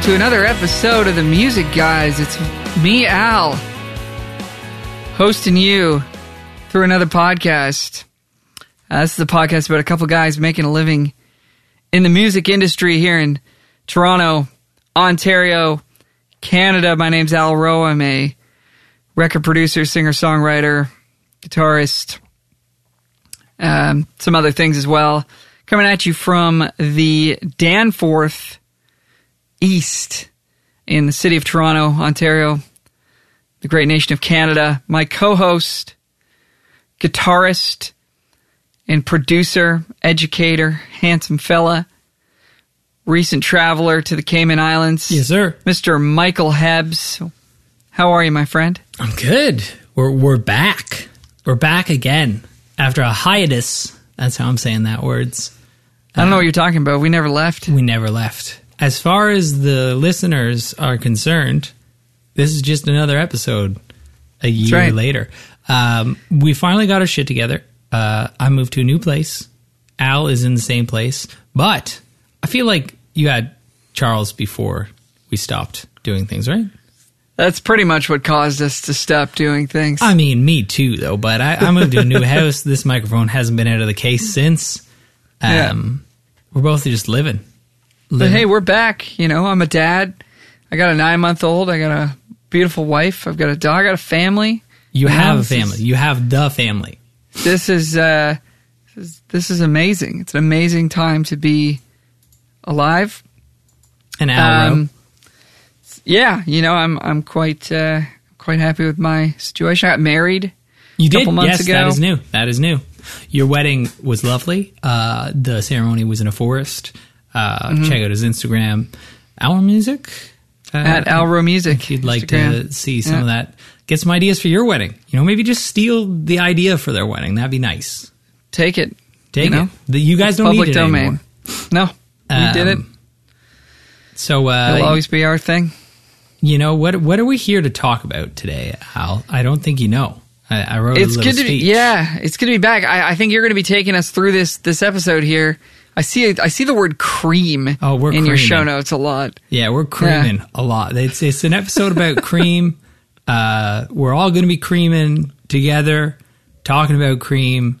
welcome to another episode of the Music Guys. It's me, Al, hosting you through another podcast. Uh, this is a podcast about a couple guys making a living in the music industry here in Toronto, Ontario, Canada. My name's Al Rowe. I'm a record producer, singer, songwriter, guitarist, um, some other things as well. Coming at you from the Danforth East in the city of Toronto, Ontario, the great nation of Canada. My co host, guitarist, and producer, educator, handsome fella, recent traveler to the Cayman Islands. Yes, sir. Mr. Michael Hebbs. How are you, my friend? I'm good. We're we're back. We're back again after a hiatus. That's how I'm saying that words. I don't know uh, what you're talking about. We never left. We never left. As far as the listeners are concerned, this is just another episode a year right. later. Um, we finally got our shit together. Uh, I moved to a new place. Al is in the same place, but I feel like you had Charles before we stopped doing things, right? That's pretty much what caused us to stop doing things. I mean, me too, though. But I, I moved to a new house. This microphone hasn't been out of the case since. Um, We're both just living. But hey, we're back. You know, I'm a dad. I got a nine month old. I got a beautiful wife. I've got a dog. I got a family. you now have a this is- family. You have the family. This is uh, this is, this is amazing. It's an amazing time to be alive. And Al Um, yeah, you know, I'm I'm quite uh, quite happy with my situation. I got married. you did. couple months yes, ago. that is new. That is new. Your wedding was lovely. Uh, the ceremony was in a forest. Uh, Mm-hmm. Check out his Instagram. Our music. Uh, At Alro Music. If you'd like Instagram. to see some Yeah. of that, get some ideas for your wedding. You know, maybe just steal the idea for their wedding. That'd be nice. Take it. Take You know? it. You guys don't Public need it domain. anymore. No, we did it. Um, So, uh, It'll always be our thing. you know what? What are we here to talk about today, Al? I don't think you know. I, I wrote It's a little good to be. speech. Yeah, it's good to be back. I, I think you're going to be taking us through this this episode here. I see. I see the word cream. Oh, we're in your show notes a lot. Yeah, we're creaming a lot. It's it's an episode about cream. Uh, we're all going to be creaming together, talking about cream,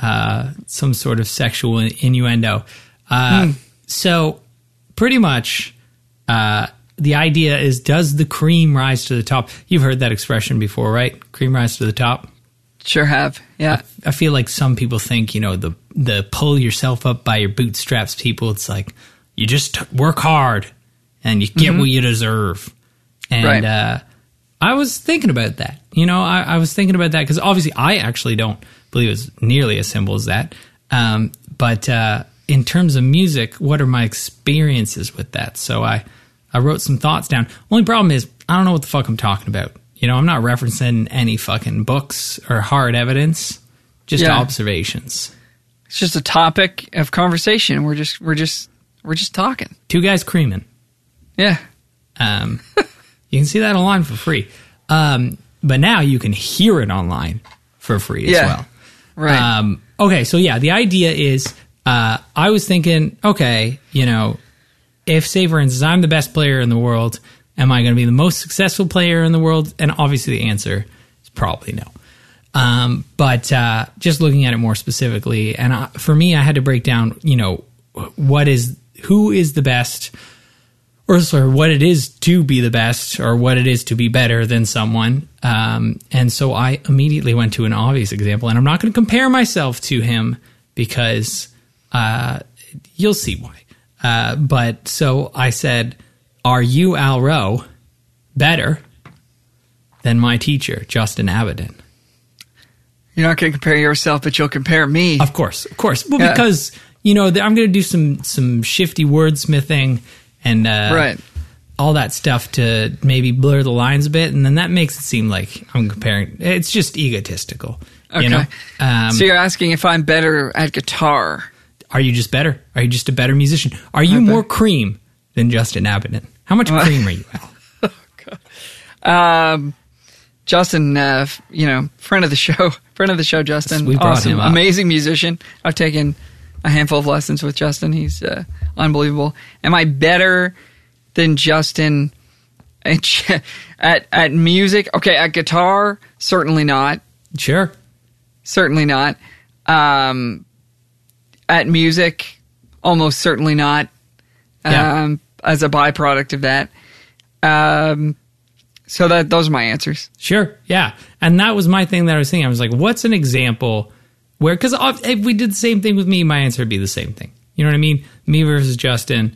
uh, some sort of sexual innuendo. Uh, Hmm. So, pretty much, uh, the idea is: does the cream rise to the top? You've heard that expression before, right? Cream rise to the top. Sure have. Yeah. I feel like some people think, you know, the the pull yourself up by your bootstraps people, it's like you just t- work hard and you get what you deserve. And Right. uh, I was thinking about that. You know, I, I was thinking about that because obviously I actually don't believe it's nearly as simple as that. Um, but uh, in terms of music, what are my experiences with that? So I, I wrote some thoughts down. Only problem is I don't know what the fuck I'm talking about. You know, I'm not referencing any fucking books or hard evidence, just Yeah. observations. It's just a topic of conversation. We're just we're just we're just talking. Two guys creaming. Yeah. Um, you can see that online for free. Um, but now you can hear it online for free as Yeah. well. Right. Um, okay, so yeah, the idea is uh, I was thinking, okay, you know, if say for instance I'm the best player in the world, am I going to be the most successful player in the world? And obviously the answer is probably no. Um, but uh, just looking at it more specifically, and I, for me, I had to break down, you know, what is who is the best, or sorry, what it is to be the best, or what it is to be better than someone. Um, and so I immediately went to an obvious example, and I'm not going to compare myself to him because uh, you'll see why. Uh, but so I said, "Are you Al Rowe better than my teacher, Justin Abbott?" You're not going to compare yourself, but you'll compare me. Of course, of course. Well, Yeah. because you know I'm going to do some some shifty wordsmithing and uh, Right. all that stuff to maybe blur the lines a bit, and then that makes it seem like I'm comparing. It's just egotistical. Okay. You know? um, so you're asking if I'm better at guitar. are you just better? Are you just a better musician? Are you more cream than Justin Abbott? How much cream are you, Al? Um, Justin, uh, you know, friend of the show, friend of the show, Justin. We brought awesome, him up. amazing musician. I've taken a handful of lessons with Justin. He's uh, unbelievable. Am I better than Justin at at, at music. Okay, at guitar, certainly not. Sure. Certainly not. Um, at music, almost certainly not. Yeah. Um, as a byproduct of that. Um, so that those are my answers. Sure. Yeah. And that was my thing that I was thinking. I was like, what's an example where, because if we did the same thing with me, my answer would be the same thing. You know what I mean? Me versus Justin,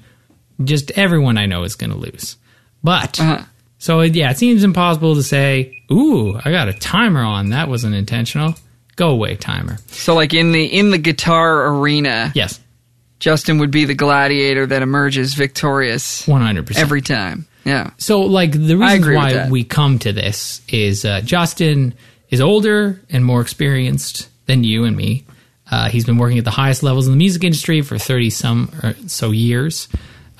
just everyone I know is going to lose. But, Uh-huh. so yeah, it seems impossible to say, ooh, I got a timer on. That wasn't intentional. Go away, timer. So like in the in the guitar arena, Yes. Justin would be the gladiator that emerges victorious 100%. every time. Yeah. So, like, the reason why we come to this is uh, Justin is older and more experienced than you and me. Uh, he's been working at the highest levels in the music industry for 30 some or so years.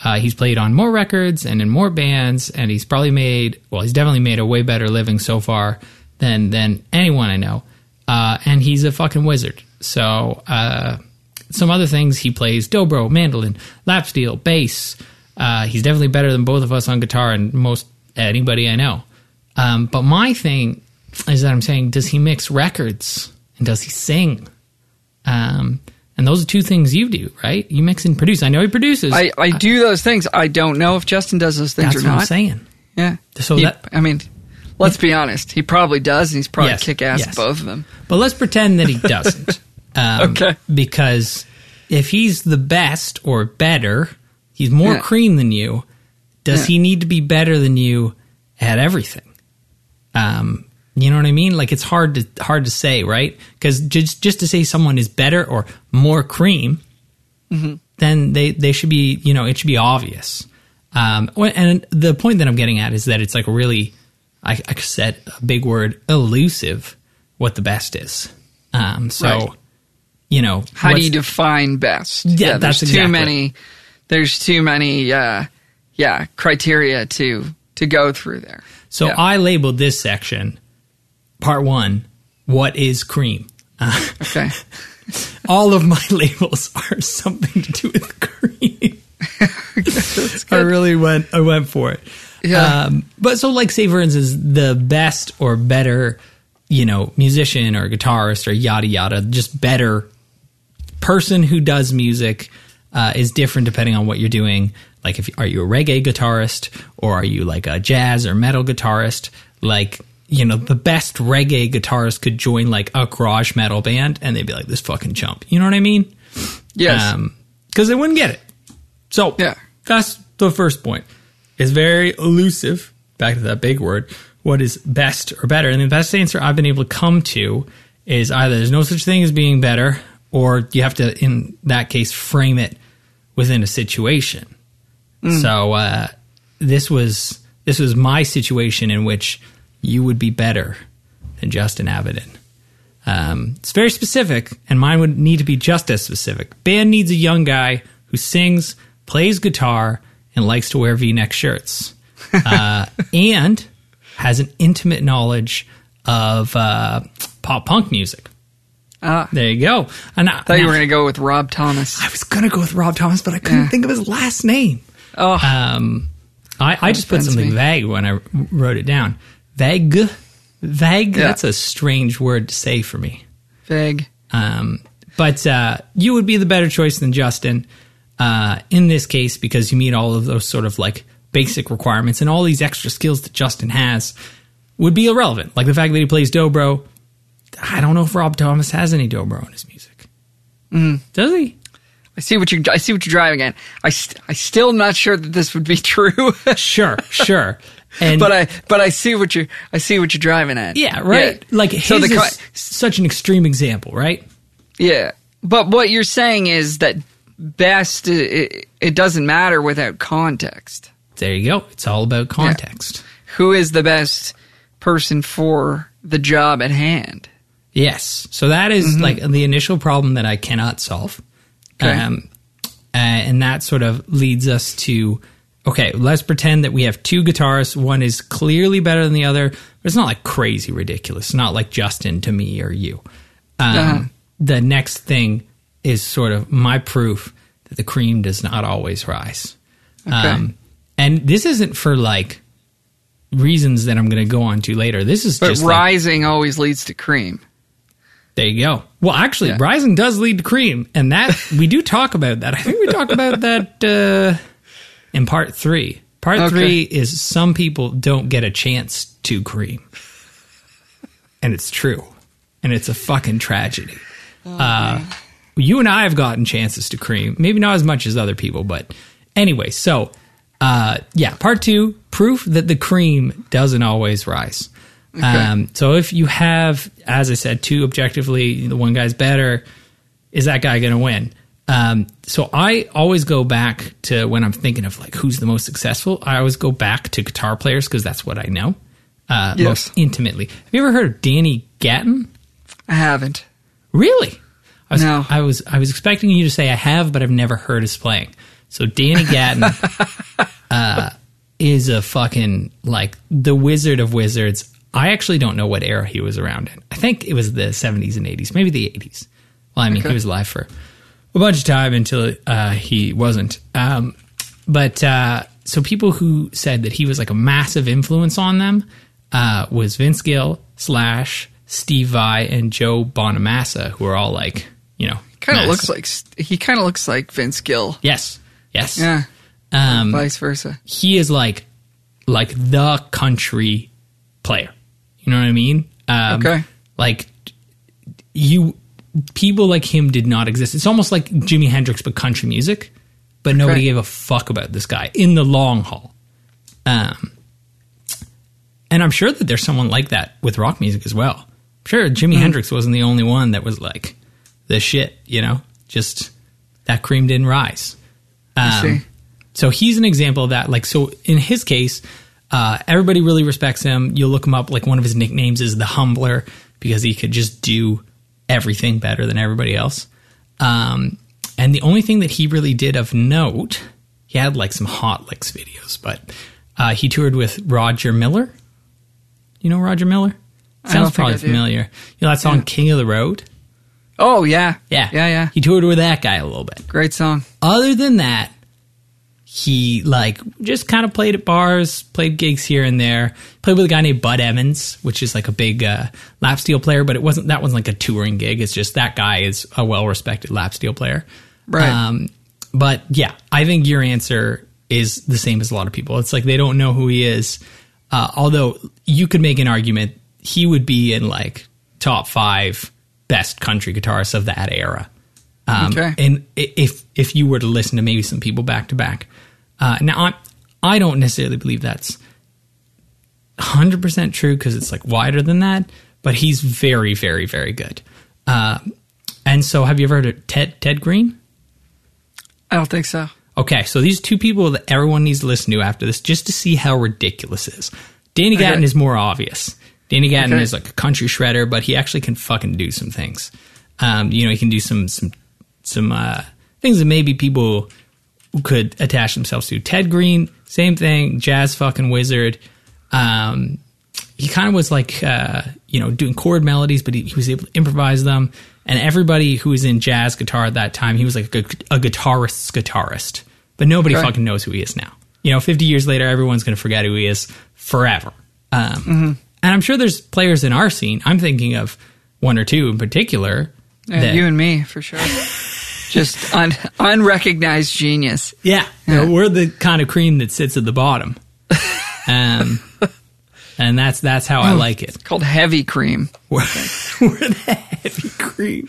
Uh, he's played on more records and in more bands, and he's probably made, well, he's definitely made a way better living so far than, than anyone I know. Uh, and he's a fucking wizard. So, uh, some other things he plays dobro, mandolin, lap steel, bass. Uh, he's definitely better than both of us on guitar and most anybody I know. Um, but my thing is that I'm saying, does he mix records and does he sing? Um, and those are two things you do, right? You mix and produce. I know he produces. I, I do those things. I don't know if Justin does those things That's or what not. I'm saying. Yeah. So He- that- I mean, let's be honest. He probably does, and he's probably Yes, kick ass yes. at both of them. But let's pretend that he doesn't. Um, Okay. Because if he's the best or better, he's more Yeah. cream than you. Does Yeah. he need to be better than you at everything? Um, you know what I mean? Like it's hard to hard to say, right? Because just just to say someone is better or more cream, then they they should be you know it should be obvious. Um, and the point that I'm getting at is that it's like really, I, I said a big word, elusive, what the best is. Um, so, Right. you know, How do you define best? Yeah, there's that's too many. There's too many. Uh, yeah, criteria to to go through there. So Yeah. I labeled this section, part one, what is cream? Uh, Okay. all of my labels are something to do with cream. I really went. I went for it. Yeah. Um, but so, like, say for instance, the best or better, you know, musician or guitarist or yada yada, just better person who does music uh, is different depending on what you're doing. Like, if are you a reggae guitarist or are you like a jazz or metal guitarist? Like, you know, the best reggae guitarist could join like a garage metal band and they'd be like this fucking chump. You know what I mean? yes. because they wouldn't get it. So Yeah. that's the first point. It's very elusive. Back to that big word. What is best or better? And the best answer I've been able to come to is either there's no such thing as being better, or you have to, in that case, frame it within a situation. So uh, this was this was my situation in which you would be better than Justin Abbott. Um, it's very specific, and mine would need to be just as specific. Band needs a young guy who sings, plays guitar, and likes to wear V-neck shirts, uh, and has an intimate knowledge of uh, pop punk music. Ah. There you go. And I, thought you were going to go with Rob Thomas. I was gonna go with Rob Thomas, but I couldn't Yeah. think of his last name. Oh, Um, I, I just put something me. vague when I wrote it down. Vague, vague. Yeah. That's a strange word to say for me. vague. Um, but uh, you would be the better choice than Justin uh, in this case because you meet all of those sort of like basic requirements and all these extra skills that Justin has would be irrelevant. Like the fact that he plays dobro. I don't know if Rob Thomas has any dobro in his music. Mm. Does he? I see what you. I see what you're driving at. I. St- I still not sure that this would be true. Sure, sure. And but I. But I see what you. I see what you're driving at. Yeah, right. Like his So the is such an extreme example, right? Yeah, but what you're saying is that best. It, it doesn't matter without context. There you go. It's all about context. Who is the best person for the job at hand? Yes. So that is like the initial problem that I cannot solve. Okay. Um, uh, and that sort of leads us to okay, let's pretend that we have two guitarists. One is clearly better than the other, but it's not like crazy ridiculous. It's not like Justin to me or you. Um, Uh-huh. The next thing is sort of my proof that the cream does not always rise. Okay. Um, and this isn't for like reasons that I'm going to go on to later. This is But just like, rising always leads to cream. There you go. Well, actually, Yeah. rising does lead to cream, and that we do talk about that. I think we talk about that uh, in part three. Part Okay. three is some people don't get a chance to cream, and it's true, and it's a fucking tragedy. uh, you and I have gotten chances to cream, maybe not as much as other people, but anyway. So, uh, yeah, part two, proof that the cream doesn't always rise. Um, so if you have, as I said, two objectively, the one guy's better, is that guy going to win? Um, so I always go back to when I'm thinking of like who's the most successful. I always go back to guitar players because that's what I know uh, Yes. most intimately. Have you ever heard of Danny Gatton? I haven't. Really? I was, No. I was I was expecting you to say I have, but I've never heard his playing. So Danny Gatton uh, is a fucking like the wizard of wizards. I actually don't know what era he was around in. I think it was the 70s and 80s, maybe the 80s. Well, I mean, Okay. he was alive for a bunch of time until uh, he wasn't. Um, but uh, so people who said that he was like a massive influence on them uh, was Vince Gill slash Steve Vai and Joe Bonamassa, who are all like, you know, Kind of looks like he kind of looks like Vince Gill. yes, yes, Yeah. Um, Vice versa. he is like like the country player. You know what I mean? Um, Okay. Like you, people like him did not exist. It's almost like Jimi Hendrix, but country music. But nobody gave a fuck about this guy in the long haul. Um, and I'm sure that there's someone like that with rock music as well. I'm sure Jimi Hendrix wasn't the only one that was like the shit. You know, just that cream didn't rise. I Um, see. so he's an example of that. Like, so in his case, uh, everybody really respects him. You'll look him up. Like, one of his nicknames is the Humbler because he could just do everything better than everybody else. Um, and the only thing that he really did of note, he had like some hot licks videos, but uh, he toured with Roger Miller. You know Roger Miller? Sounds probably familiar. You know that song Yeah. "King of the Road"? Oh yeah. Yeah, Yeah, yeah. He toured with that guy a little bit Great song. other than that, he like just kind of played at bars, played gigs here and there. Played with a guy named Bud Emmons, which is like a big uh, lap steel player, but it wasn't that wasn't like a touring gig. It's just that guy is a well respected lap steel player. Right. Um, but yeah, I think your answer is the same as a lot of people. It's like they don't know who he is. Uh, although you could make an argument he would be in like top five best country guitarists of that era. Um, Okay. And if if you were to listen to maybe some people back to back, uh, now I I don't necessarily believe that's hundred percent true because it's like wider than that, but he's very very very good. Uh, and so, have you ever heard of Ted Ted Greene? I don't think so. Okay, so these two people that everyone needs to listen to after this just to see how ridiculous it is. Danny Okay. Gatton is more obvious. Danny Gatton Okay. is like a country shredder, but he actually can fucking do some things. Um, you know, he can do some some some uh, things that maybe people could attach themselves to. Ted Greene, same thing, jazz fucking wizard. Um, he kind of was like uh, you know doing chord melodies, but he, he was able to improvise them. And everybody who was in jazz guitar at that time, he was like a, a guitarist's guitarist. But nobody Okay. fucking knows who he is now. You know, 50 years later, everyone's going to forget who he is forever. Um, And I'm sure there's players in our scene. I'm thinking of one or two in particular. Yeah, that- you and me for sure. Just un- unrecognized genius. Yeah, you know, we're the kind of cream that sits at the bottom, um, and that's that's how I like it. Called heavy cream. We're, we're the heavy cream.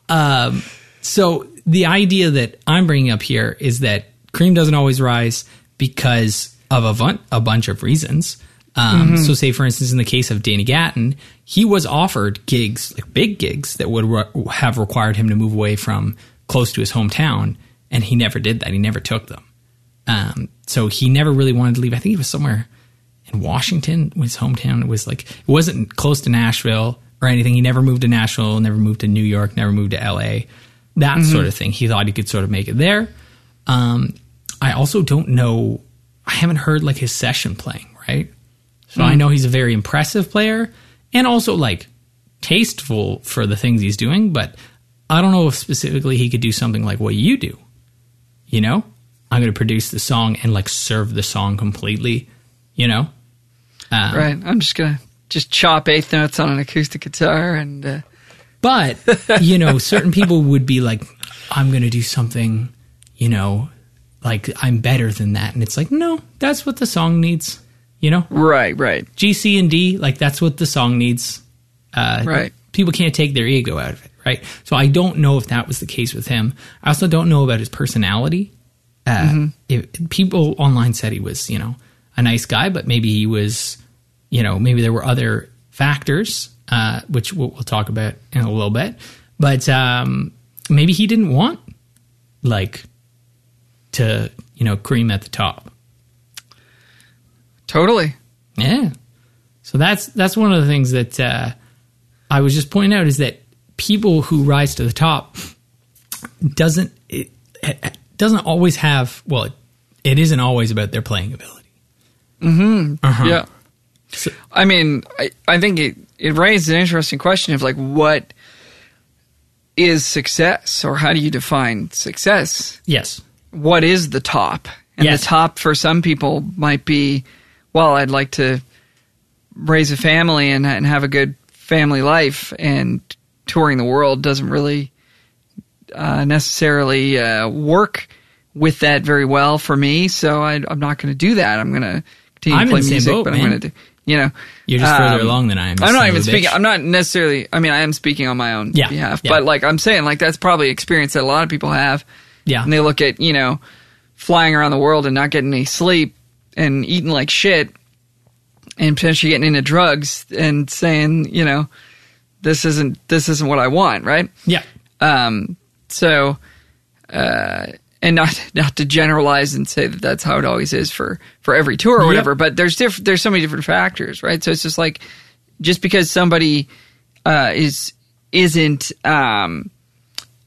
um, so the idea that I'm bringing up here is that cream doesn't always rise because of a, bun- a bunch of reasons. Um, So, say for instance, in the case of Danny Gatton, he was offered gigs, like big gigs, that would re- have required him to move away from close to his hometown, and he never did that. He never took them. Um, so he never really wanted to leave. I think he was somewhere in Washington, his hometown. It was like it wasn't close to Nashville or anything. He never moved to Nashville, never moved to New York, never moved to L.A. That sort of thing. He thought he could sort of make it there. Um, I also don't know. I haven't heard like his session playing, right? So I know he's a very impressive player and also like tasteful for the things he's doing, but I don't know if specifically he could do something like what you do. You know? I'm going to produce the song and like serve the song completely, you know? Um, right. I'm just gonna just chop eighth notes on an acoustic guitar and uh, But, you know, certain people would be like, I'm going to do something, you know, like I'm better than that. And it's like, no, that's what the song needs, you know? right, right, G, C, and D, like that's what the song needs. Uh, Right. People can't take their ego out of it, right? So I don't know if that was the case with him. I also don't know about his personality. Uh, if, people online said he was, you know, a nice guy, but maybe he was, you know, maybe there were other factors, uh, which we'll, we'll talk about in a little bit. But um, maybe he didn't want, like, to, you know, cream at the top. Totally. Yeah. So that's that's one of the things that uh, I was just pointing out is that people who rise to the top doesn't it, it doesn't always have well it, it isn't always about their playing ability. Uh-huh. Yeah. I mean, I, I think it, it raises an interesting question of like what is success or how do you define success? Yes. What is the top? And Yes. the top for some people might be, well, I'd like to raise a family and, and have a good family life, and touring the world doesn't really uh, necessarily uh, work with that very well for me. So I, I'm not going to do that. I'm going to continue to play in the same music, boat, but I'm man. going to do, you know, You're just further um, along than I am. I'm not even speaking. bitch. I'm not necessarily. I mean, I am speaking on my own Yeah, behalf, yeah. but like I'm saying, like that's probably experience that a lot of people have. Yeah. and they look at you know flying around the world and not getting any sleep and eating like shit and potentially getting into drugs and saying you know this isn't this isn't what I want, right? Yeah. Um, so, uh, and not not to generalize and say that that's how it always is for for every tour or Yep. whatever, but there's diff- there's so many different factors, right? So it's just like just because somebody uh, is isn't um,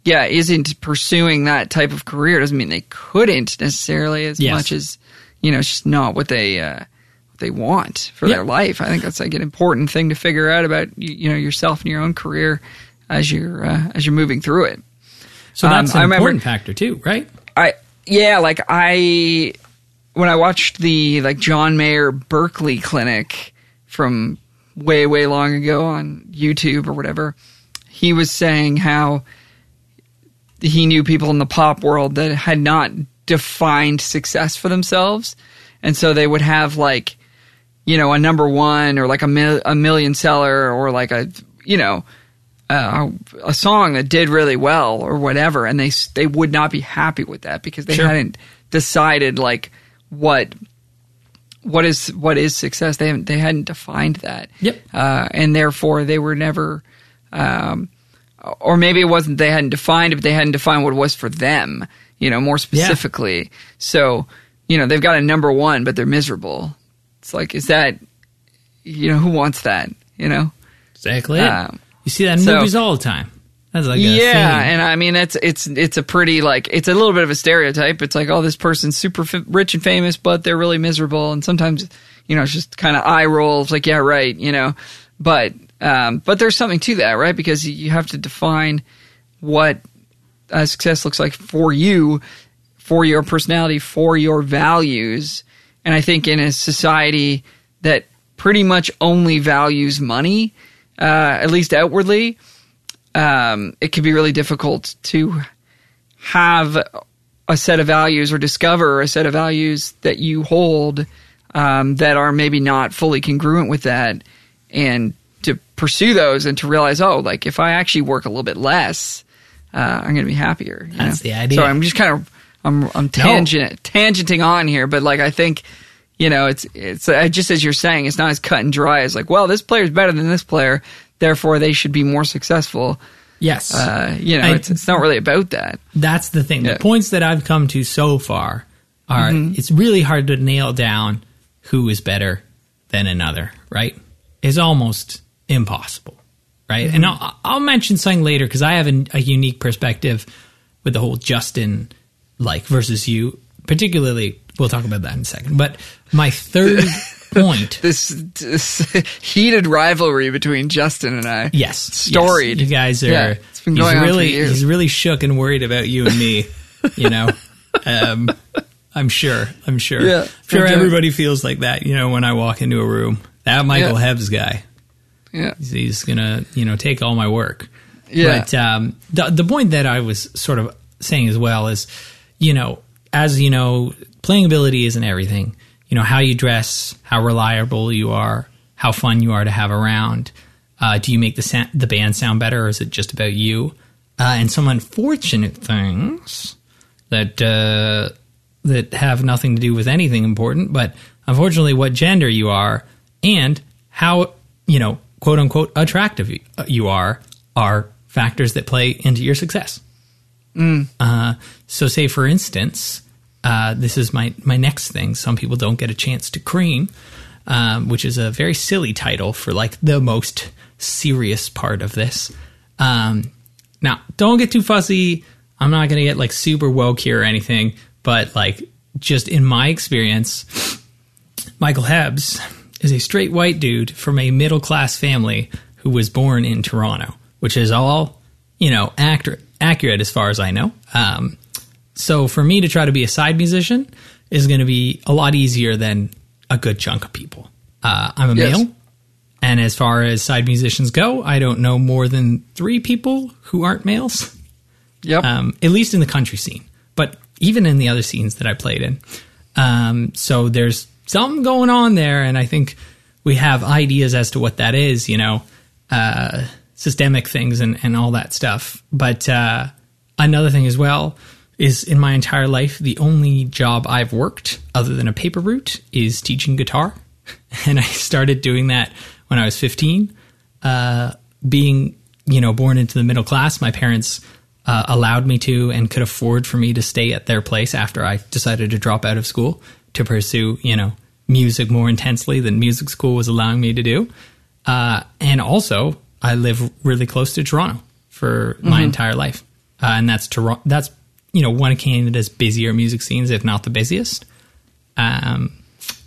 yeah isn't pursuing that type of career doesn't mean they couldn't necessarily as Yes. much as you know it's just not what they uh, what they want for Yeah. their life. I think that's like an important thing to figure out about you, you know yourself and your own career as you're uh, as you're moving through it. So Um, that's I an remember- important factor too, right? I yeah, like I when I watched the like John Mayer Berklee clinic from way way long ago on YouTube or whatever, he was saying how he knew people in the pop world that had not defined success for themselves, and so they would have like you know a number one or like a mil- a million seller or like a you know uh, a song that did really well or whatever, and they they would not be happy with that because they Sure. hadn't decided like what what is what is success. They haven't they hadn't defined that. Yep. Uh, and therefore they were never, um, or maybe it wasn't they hadn't defined it, but they hadn't defined what it was for them. You know, more specifically. So you know they've got a number one, but they're miserable. It's like is that you know who wants that? You know. Exactly. Um, you see that in so- movies all the time. That's like yeah, and I mean it's it's it's a pretty like it's a little bit of a stereotype. It's like oh this person's super f- rich and famous, but they're really miserable, and sometimes you know it's just kind of eye rolls like yeah right you know, but um, but there's something to that right because you have to define what uh, success looks like for you, for your personality, for your values, and I think in a society that pretty much only values money, uh, at least outwardly um, it can be really difficult to have a set of values or discover a set of values that you hold um, that are maybe not fully congruent with that and to pursue those and to realize oh like if i actually work a little bit less uh, i'm going to be happier you That's know? the idea. so i'm just kind of i'm i'm tangent tangenting on here but like i think you know it's it's uh, just as you're saying it's not as cut and dry as like well this player's better than this player therefore they should be more successful Yes. uh, you know, I- it's, it's not really about that. That's the thing. Yeah. The points that I've come to so far are Mm-hmm. it's really hard to nail down who is better than another, right? It's almost impossible, right? Mm-hmm. And I'll, I'll mention something later because I have an, a unique perspective with the whole Justin like versus you, particularly. We'll talk about that in a second. But my third point. This, this heated rivalry between Justin and I. Yes, Storied. yes. You guys are. Yeah, it's been he's going on for really, years. He's really shook and worried about you and me. You know, um, I'm sure. I'm sure. Yeah, sure. okay. Everybody feels like that. You know, when I walk into a room, that Michael Yeah. Hebbs guy, Yeah. he's gonna, you know, take all my work. Yeah. But um, the the point that I was sort of saying as well is, you know, as you know, playing ability isn't everything. You know, how you dress, how reliable you are, how fun you are to have around. Uh, do you make the sa- the band sound better, or is it just about you? Uh, and some unfortunate things that uh, that have nothing to do with anything important, but unfortunately, what gender you are and how you know, quote unquote, attractive you, you are are factors that play into your success. Uh, so, say for instance, uh, this is my my next thing. Some people don't get a chance to cream, um, which is a very silly title for like the most serious part of this. Um, now, don't get too fussy. I'm not going to get like super woke here or anything, but like just in my experience, Michael Hebbs is a straight white dude from a middle class family who was born in Toronto, which is all, you know, accurate, accurate as far as I know. Um, so for me to try to be a side musician is going to be a lot easier than a good chunk of people. Uh, I'm a Yes. male. And as far as side musicians go, I don't know more than three people who aren't males Yep. um, at least in the country scene, but even in the other scenes that I played in. Um, so there's something going on there, and I think we have ideas as to what that is, you know, uh, systemic things and, and all that stuff. But uh, another thing as well is in my entire life, the only job I've worked other than a paper route is teaching guitar. And I started doing that when I was 15. Uh, being, you know, born into the middle class, my parents uh, allowed me to and could afford for me to stay at their place after I decided to drop out of school to pursue, you know, music more intensely than music school was allowing me to do. Uh, and also, I live really close to Toronto for my entire life, uh, and that's Toronto. That's you know one of Canada's busier music scenes, if not the busiest. Um,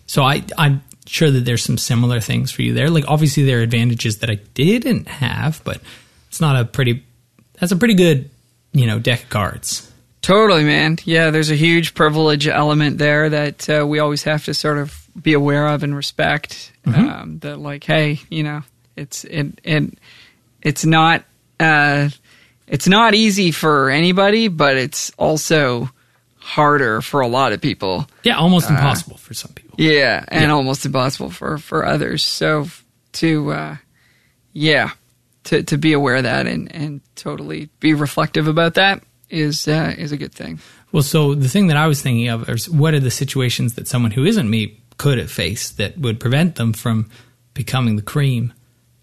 so I I'm sure that there's some similar things for you there. Like obviously there are advantages that I didn't have, but it's not a pretty. That's a pretty good you know deck of cards. Totally, man. Yeah, there's a huge privilege element there that uh, we always have to sort of be aware of and respect. Um, that, like, hey, you know, it's it it it's not uh, it's not easy for anybody, but it's also harder for a lot of people. Yeah, almost impossible for some people. Yeah, and Yeah. almost impossible for for others. So to uh, yeah, to to be aware of that and and totally be reflective about that is uh, is a good thing. Well, so the thing that I was thinking of is what are the situations that someone who isn't me could have faced that would prevent them from becoming the cream,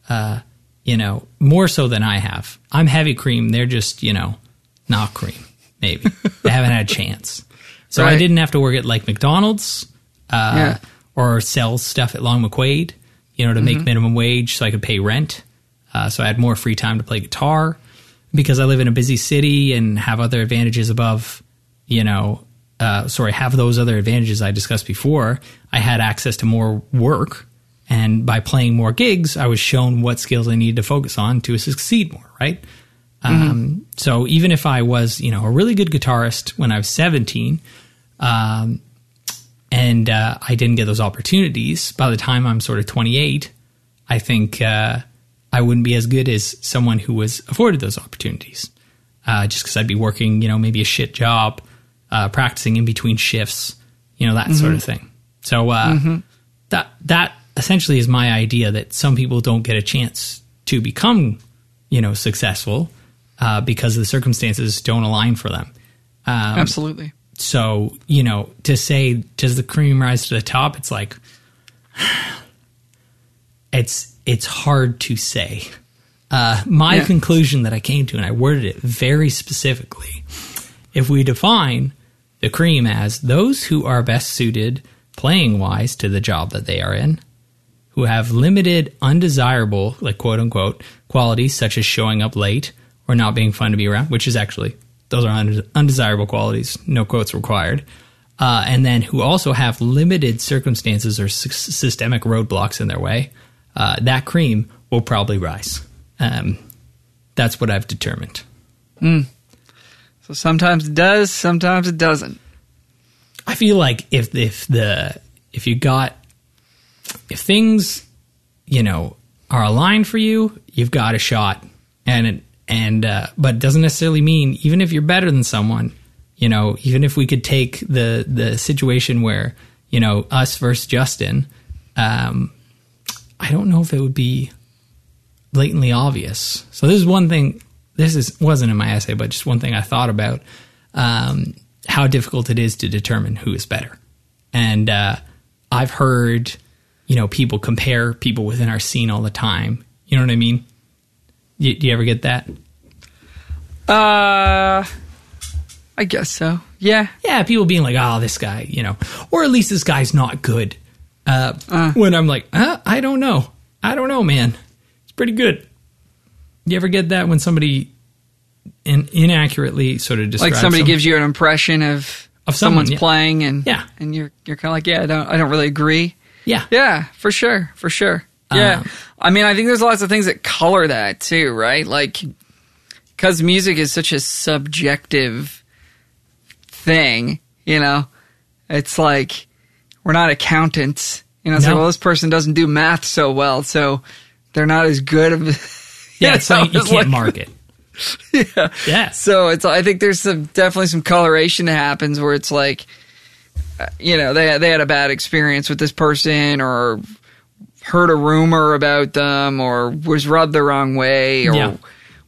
uh, you know, more so than I have. I'm heavy cream. They're just, you know, not cream, maybe. they haven't had a chance. So I didn't have to work at like McDonald's uh, Yeah. or sell stuff at Long McQuade, you know, to make minimum wage so I could pay rent. Uh, so I had more free time to play guitar because I live in a busy city and have other advantages above, you know, uh, sorry, have those other advantages I discussed before. I had access to more work. And by playing more gigs, I was shown what skills I needed to focus on to succeed more, right? Um, so even if I was, you know, a really good guitarist when I was 17, um, and uh, I didn't get those opportunities, by the time I'm sort of 28, I think uh, I wouldn't be as good as someone who was afforded those opportunities. Uh, just because I'd be working, you know, maybe a shit job, uh, practicing in between shifts, you know, that sort of thing. So uh, that that essentially is my idea that some people don't get a chance to become, you know, successful uh, because the circumstances don't align for them. Um, Absolutely. so you know to say does the cream rise to the top it's like it's it's hard to say uh, my Yeah. conclusion that i came to and i worded it very specifically if we define the cream as those who are best suited playing wise to the job that they are in who have limited undesirable like quote unquote qualities such as showing up late or not being fun to be around which is actually those are undesirable qualities no quotes required uh, and then who also have limited circumstances or sy- systemic roadblocks in their way uh, that cream will probably rise. Um, that's what i've determined. So sometimes it does, sometimes it doesn't. I feel like if if the if you got if things you know are aligned for you, you've got a shot, and it, and uh, but it doesn't necessarily mean even if you're better than someone, you know, even if we could take the the situation where you know us versus Justin, um, I don't know if it would be blatantly obvious. So this is one thing. This is wasn't in my essay, but just one thing I thought about um, how difficult it is to determine who is better. And uh, I've heard, you know, people compare people within our scene all the time. You know what I mean? You, do you ever get that? Uh, I guess so. Yeah. Yeah, people being like, "Oh, this guy," you know, or at least this guy's not good. Uh, Uh. when I'm like, uh, I don't know, I don't know, man. It's pretty good. You ever get that when somebody in, inaccurately sort of describes Like somebody someone? gives you an impression of, Of someone, someone's yeah. playing, and Yeah. and you're you're kind of like, yeah, I don't I don't really agree. yeah, Yeah, for sure, for sure. Yeah, Um, I mean, I think there's lots of things that color that too, right? Like, because music is such a subjective thing, you know. It's like we're not accountants, you know. So No. well, this person doesn't do math so well, so they're not as good of. yeah. It's like you it's can't like- mark it. yeah. Yeah, So it's I think there's some definitely some coloration that happens where it's like uh, you know they they had a bad experience with this person or heard a rumor about them or was rubbed the wrong way or Yeah.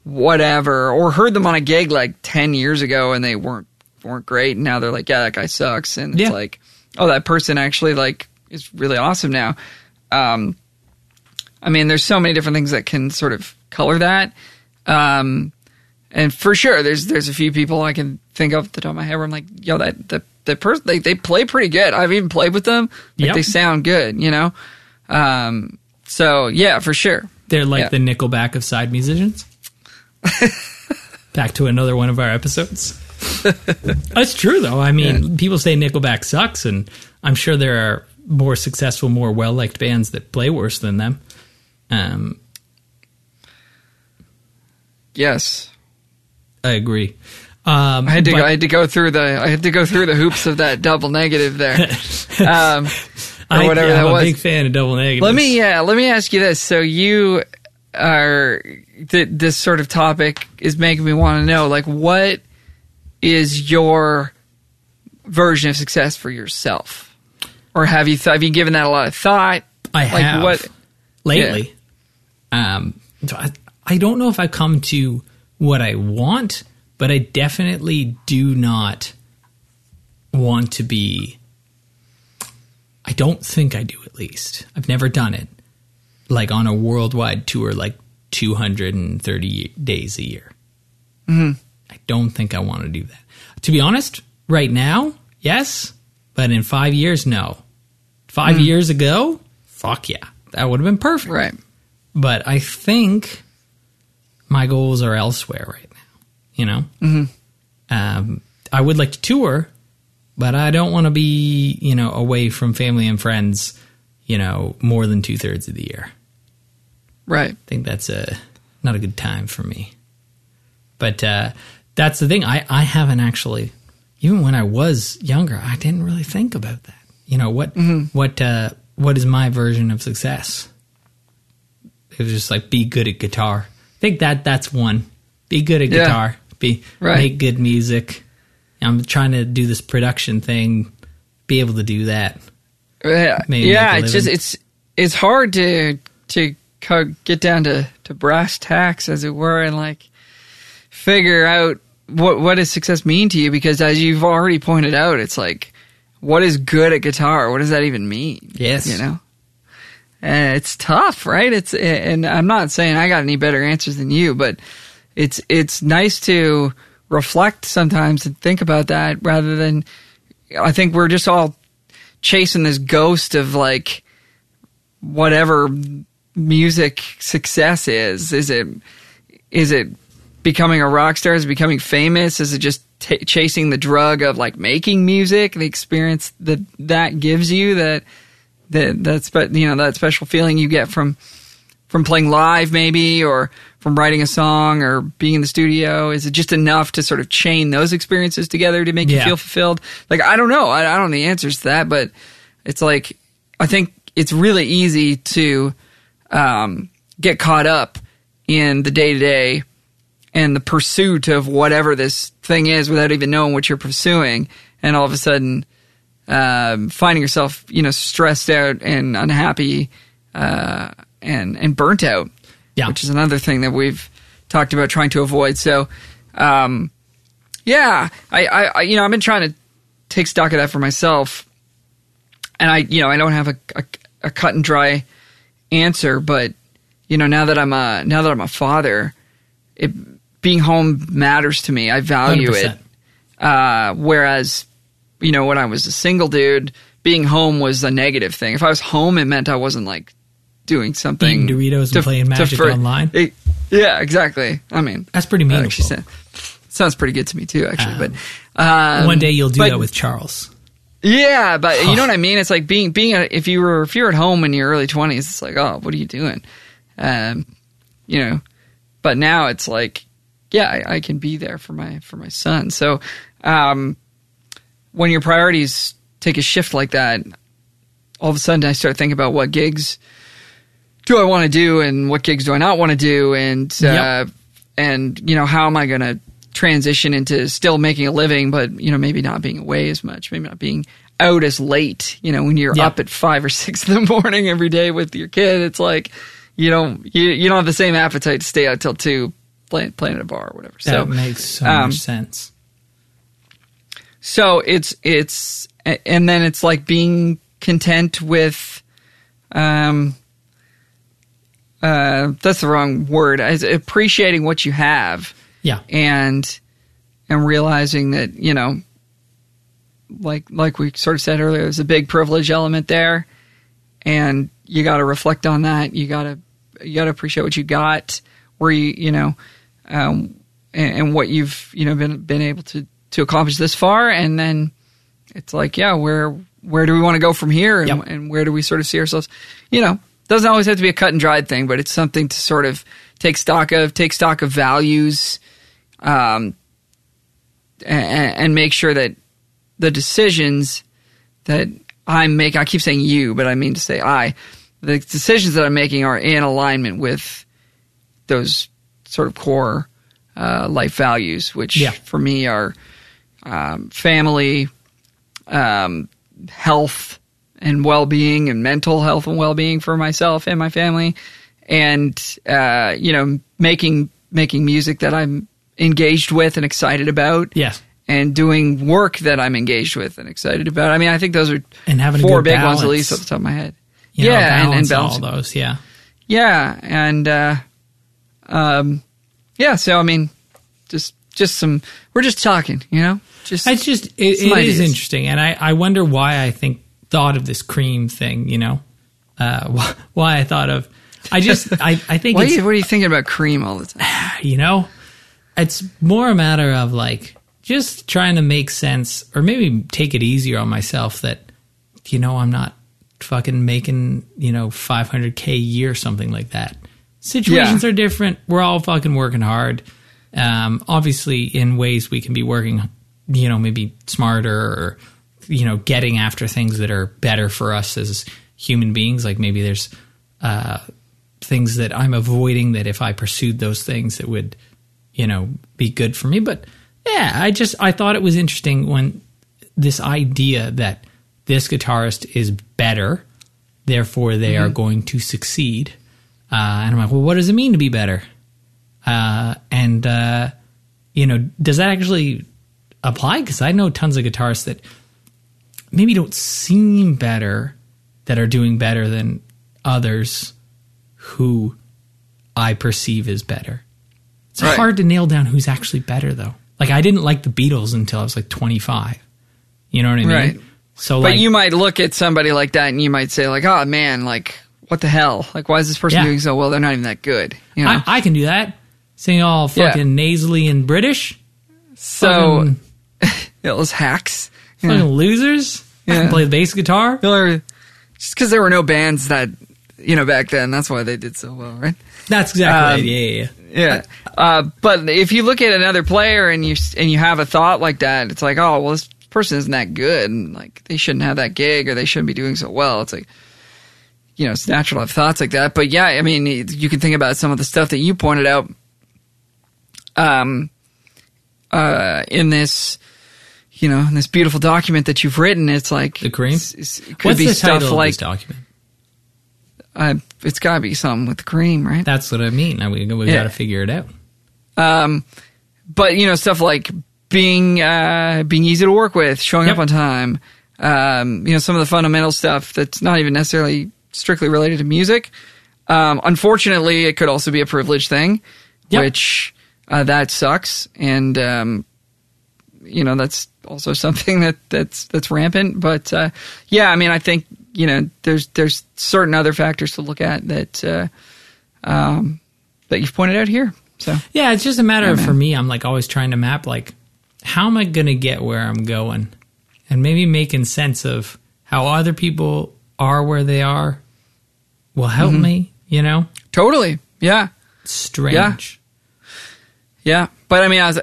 whatever or heard them on a gig like 10 years ago and they weren't weren't great and now they're like yeah that guy sucks and it's like oh that person actually like is really awesome now um I mean there's so many different things that can sort of color that um and for sure, there's there's a few people I can think of at the top of my head where I'm like, yo, that the the person they, they play pretty good. I've even played with them. Like Yep. they sound good, you know. Um, so yeah, for sure. they're like Yeah. the Nickelback of side musicians. Back to another one of our episodes. That's true, though. I mean, people say Nickelback sucks, and I'm sure there are more successful, more well liked bands that play worse than them. Um, Yes, I agree. Um, I had to but go, I had to go through the I had to go through the hoops of that double negative there, um, or I, whatever yeah, that I'm was. a big fan of Double Negatives. Let me yeah, let me ask you this. So you are th- this sort of topic is making me want to know like what is your version of success for yourself? Or have you th- have you given that a lot of thought? I like have what lately. Um, so I, I don't know if I've come to what I want, but I definitely do not want to be. I don't think I do, at least. I've never done it like on a worldwide tour, like 230 days a year. Mhm. I don't think I want to do that. To be honest, right now, yes, but in five years, no. Five years ago, fuck yeah, that would have been perfect. right? But I think my goals are elsewhere right now. You know, mm-hmm. um, I would like to tour, but I don't want to be, you know, away from family and friends, you know, more than two thirds of the year. Right. I think that's a not a good time for me. But uh, that's the thing. I, I haven't actually, even when I was younger, I didn't really think about that. You know what what uh, what is my version of success? It was just like be good at guitar. I think that that's one. Be good at Yeah. guitar. Be Right. make good music. I'm trying to do this production thing. Be able to do that. Yeah, Maybe yeah. It's just it's it's hard to to get down to to brass tacks, as it were, and like figure out what what does success mean to you. Because as you've already pointed out, it's like what is good at guitar? What does that even mean? Yes. you know. And it's tough, right? It's and I'm not saying I got any better answers than you, but it's it's nice to reflect sometimes and think about that rather than I think we're just all chasing this ghost of like whatever music success is. Is it is it becoming a rock star? Is it becoming famous? Is it just t- chasing the drug of like making music, the experience that that gives you that that that's but you know that special feeling you get from from playing live, maybe, or from writing a song or being in the studio? Is it just enough to sort of chain those experiences together to make you feel fulfilled? Like, I don't know. I, I don't know the answers to that, but it's like, I think it's really easy to um, get caught up in the day to day and the pursuit of whatever this thing is without even knowing what you're pursuing. And all of a sudden, um, finding yourself, you know, stressed out and unhappy uh, and and burnt out, Yeah. which is another thing that we've talked about trying to avoid. So, um, yeah, I, I, you know, I've been trying to take stock of that for myself, and I, you know, I don't have a, a, a cut and dry answer, but you know, now that I'm a now that I'm a father, it being home matters to me. I value it. 100%. Uh, whereas, you know, when I was a single dude, being home was a negative thing. If I was home, it meant I wasn't like doing something. Eating Doritos and playing Magic online? It- yeah, exactly. I mean, That's pretty meaningful. sound- sounds pretty good to me too. Actually, Um, but um, One day you'll do but- that with Charles. yeah, but you know what I mean. It's like being being a, if you were if you're at home in your early twenties, it's like oh, what are you doing? Um, you know, but now it's like yeah, I, I can be there for my for my son. So um, when your priorities take a shift like that, all of a sudden I start thinking about what gigs do I want to do and what gigs do I not want to do and uh, Yep. and you know how am I going to transition into still making a living but you know maybe not being away as much maybe not being out as late you know when you're Yeah. up at five or six in the morning every day with your kid it's like you don't you, you don't have the same appetite to stay out till two playing playing at a bar or whatever. That so makes so um, much sense. so it's it's and then it's like being content with um uh that's the wrong word. It's appreciating what you have. Yeah. and and realizing that you know like like we sort of said earlier there's a big privilege element there. And you got to reflect on that. You got to you got to appreciate what you got. Where you you know um and, and what you've you know been been able to to accomplish this far. And then it's like yeah where where do we want to go from here? And, Yep. and where do we sort of see ourselves? You know doesn't always have to be a cut and dried thing but it's something to sort of take stock of take stock of values um, and, and make sure that the decisions that I make, I keep saying you, but I mean to say I, the decisions that I'm making are in alignment with those sort of core uh, life values, which Yeah. for me are um, family, um, health and well-being and mental health and well-being for myself and my family and uh, you know making making music that I'm engaged with and excited about Yes. and doing work that I'm engaged with and excited about. I mean, I think those are And having four big ones at least off the top of my head. You know, yeah, and, and balance all those. Yeah. Yeah, and uh, um, yeah. So I mean, just just some. We're just talking, you know. Just It's just it, it is interesting, and I, I wonder why I think thought of this cream thing. You know, uh, why, why I thought of. I just I, I think what are, you, what are you thinking about cream all the time? you know, it's more a matter of like just trying to make sense, or maybe take it easier on myself. That you know I'm not fucking making you know 500k a year or something like that. Situations Yeah. are different. We're all fucking working hard. Um, obviously, in ways we can be working, you know, maybe smarter or you know, getting after things that are better for us as human beings. Like maybe there's uh, things that I'm avoiding that if I pursued those things, it would, you know, be good for me. But yeah, I just I thought it was interesting when this idea that this guitarist is better, therefore they are going to succeed. Uh, and I'm like, well, what does it mean to be better? Uh, and uh, you know, does that actually apply? Because I know tons of guitarists that maybe don't seem better, that are doing better than others who I perceive as better. It's Right. hard to nail down who's actually better, though. Like I didn't like the Beatles until I was like 25. You know what I mean? Right. So, But like, you might look at somebody like that and you might say, like, oh man, like, what the hell? Like, why is this person Yeah. doing so well? They're not even that good. You know? I, I can do that. Sing all Yeah. fucking nasally and British. so fucking, those hacks. fucking losers. I can play the bass guitar. Or just because there were no bands that you know, back then. That's why they did so well, right? That's exactly Um, it. Yeah, yeah, yeah. Yeah. Uh, but if you look at another player and you and you have a thought like that, it's like, oh, well, this person isn't that good, and like they shouldn't have that gig or they shouldn't be doing so well. It's like, you know, it's natural to have thoughts like that. But yeah, I mean, you can think about some of the stuff that you pointed out. Um, uh, in this, you know, in this beautiful document that you've written, it's like The cream? it's- it's- it could What's be the stuff title of like this document? uh, it's got to be something with the cream, right? That's what I mean. Now we we Yeah. got to figure it out. Um, but you know, stuff like being uh, being easy to work with, showing Yep. up on time. Um, you know, some of the fundamental stuff that's not even necessarily strictly related to music. Um, unfortunately, it could also be a privilege thing, Yep. which uh, that sucks, and um, you know that's also something that that's that's rampant. But uh, yeah, I mean, I think you know there's there's certain other factors to look at that uh, um, that you've pointed out here. So Yeah, it's just a matter of man. for me. I'm like always trying to map like how am I going to get where I'm going, and maybe making sense of how other people are where they are will help Mm-hmm. me. You know, totally, yeah. strange. Yeah, but I mean, I was,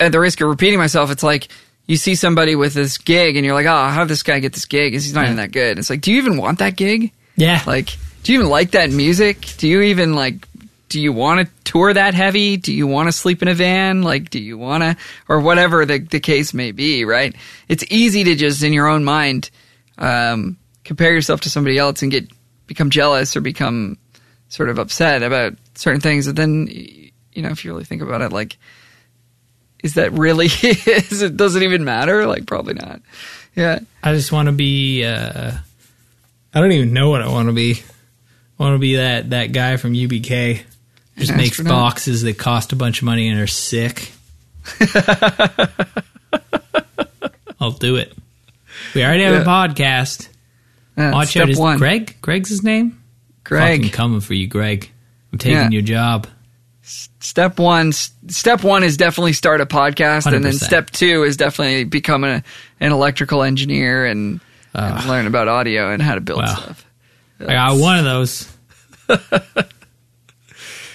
at the risk of repeating myself, it's like you see somebody with this gig, and you're like, "Oh, how did this guy get this gig? He's not even that good." It's like, do you even want that gig? Yeah, Like, do you even like that music? Do you even like? Do you want to tour that heavy? Do you want to sleep in a van? Like, do you want to, or whatever the the case may be? Right? It's easy to just in your own mind um, compare yourself to somebody else and get become jealous or become sort of upset about certain things. And then, you know, if you really think about it, like, is that really? is it does it even matter? Like, probably not. Yeah. I just want to be. Uh, I don't even know what I want to be. I want to be that that guy from UBK. Just An makes astronaut? boxes that cost a bunch of money and are sick. I'll do it. We already have a podcast. That's Watch step out. Is one. Greg? Greg's his name? Greg. Fucking coming for you, Greg. I'm taking Yeah. your job. step one step one is definitely start a podcast and then step two is definitely become a, an electrical engineer and, and learn about audio and how to build Wow. stuff I got one of those.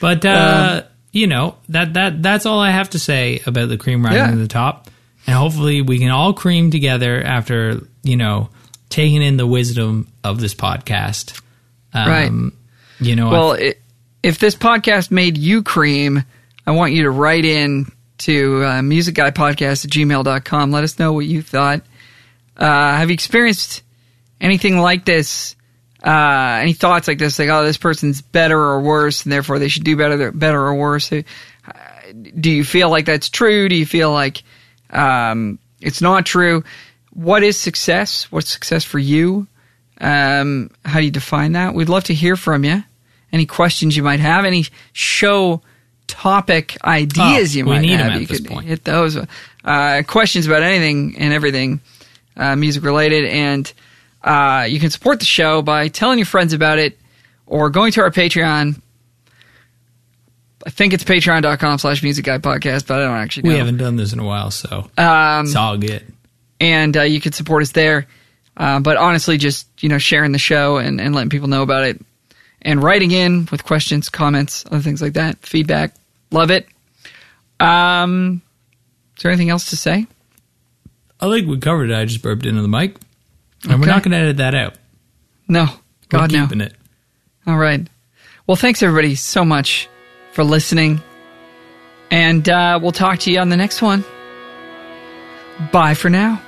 but uh, Um, you know that that that's all I have to say about the cream rising Yeah. to the top, and hopefully we can all cream together after you know taking in the wisdom of this podcast. Um, Right. You know. well it, if this podcast made you cream i want you to write in to uh, musicguypodcast at gmail.com let us know what you thought uh, have you experienced anything like this uh, any thoughts like this like oh this person's better or worse and therefore they should do better better or worse Uh, do you feel like that's true do you feel like um, it's not true what is success? What's success for you? Um, how do you define that? We'd love to hear from you. Any questions you might have? Any show topic ideas Oh, you we might have? at you this could point. hit those. Uh, questions about anything and everything uh, music related. And uh, you can support the show by telling your friends about it or going to our patreon. I think it's patreon.com slash music guy podcast, but I don't actually know. we haven't done this in a while, so Um, it's all good. And uh, you can support us there. Uh, but honestly, just you know, sharing the show and, and letting people know about it, and writing in with questions, comments, other things like that, feedback, love it. Um, is there anything else to say? I think we covered it. I just burped into the mic, and we're not going to edit that out. No, We're God no. it. All right. Well, thanks everybody so much for listening, and uh, we'll talk to you on the next one. Bye for now.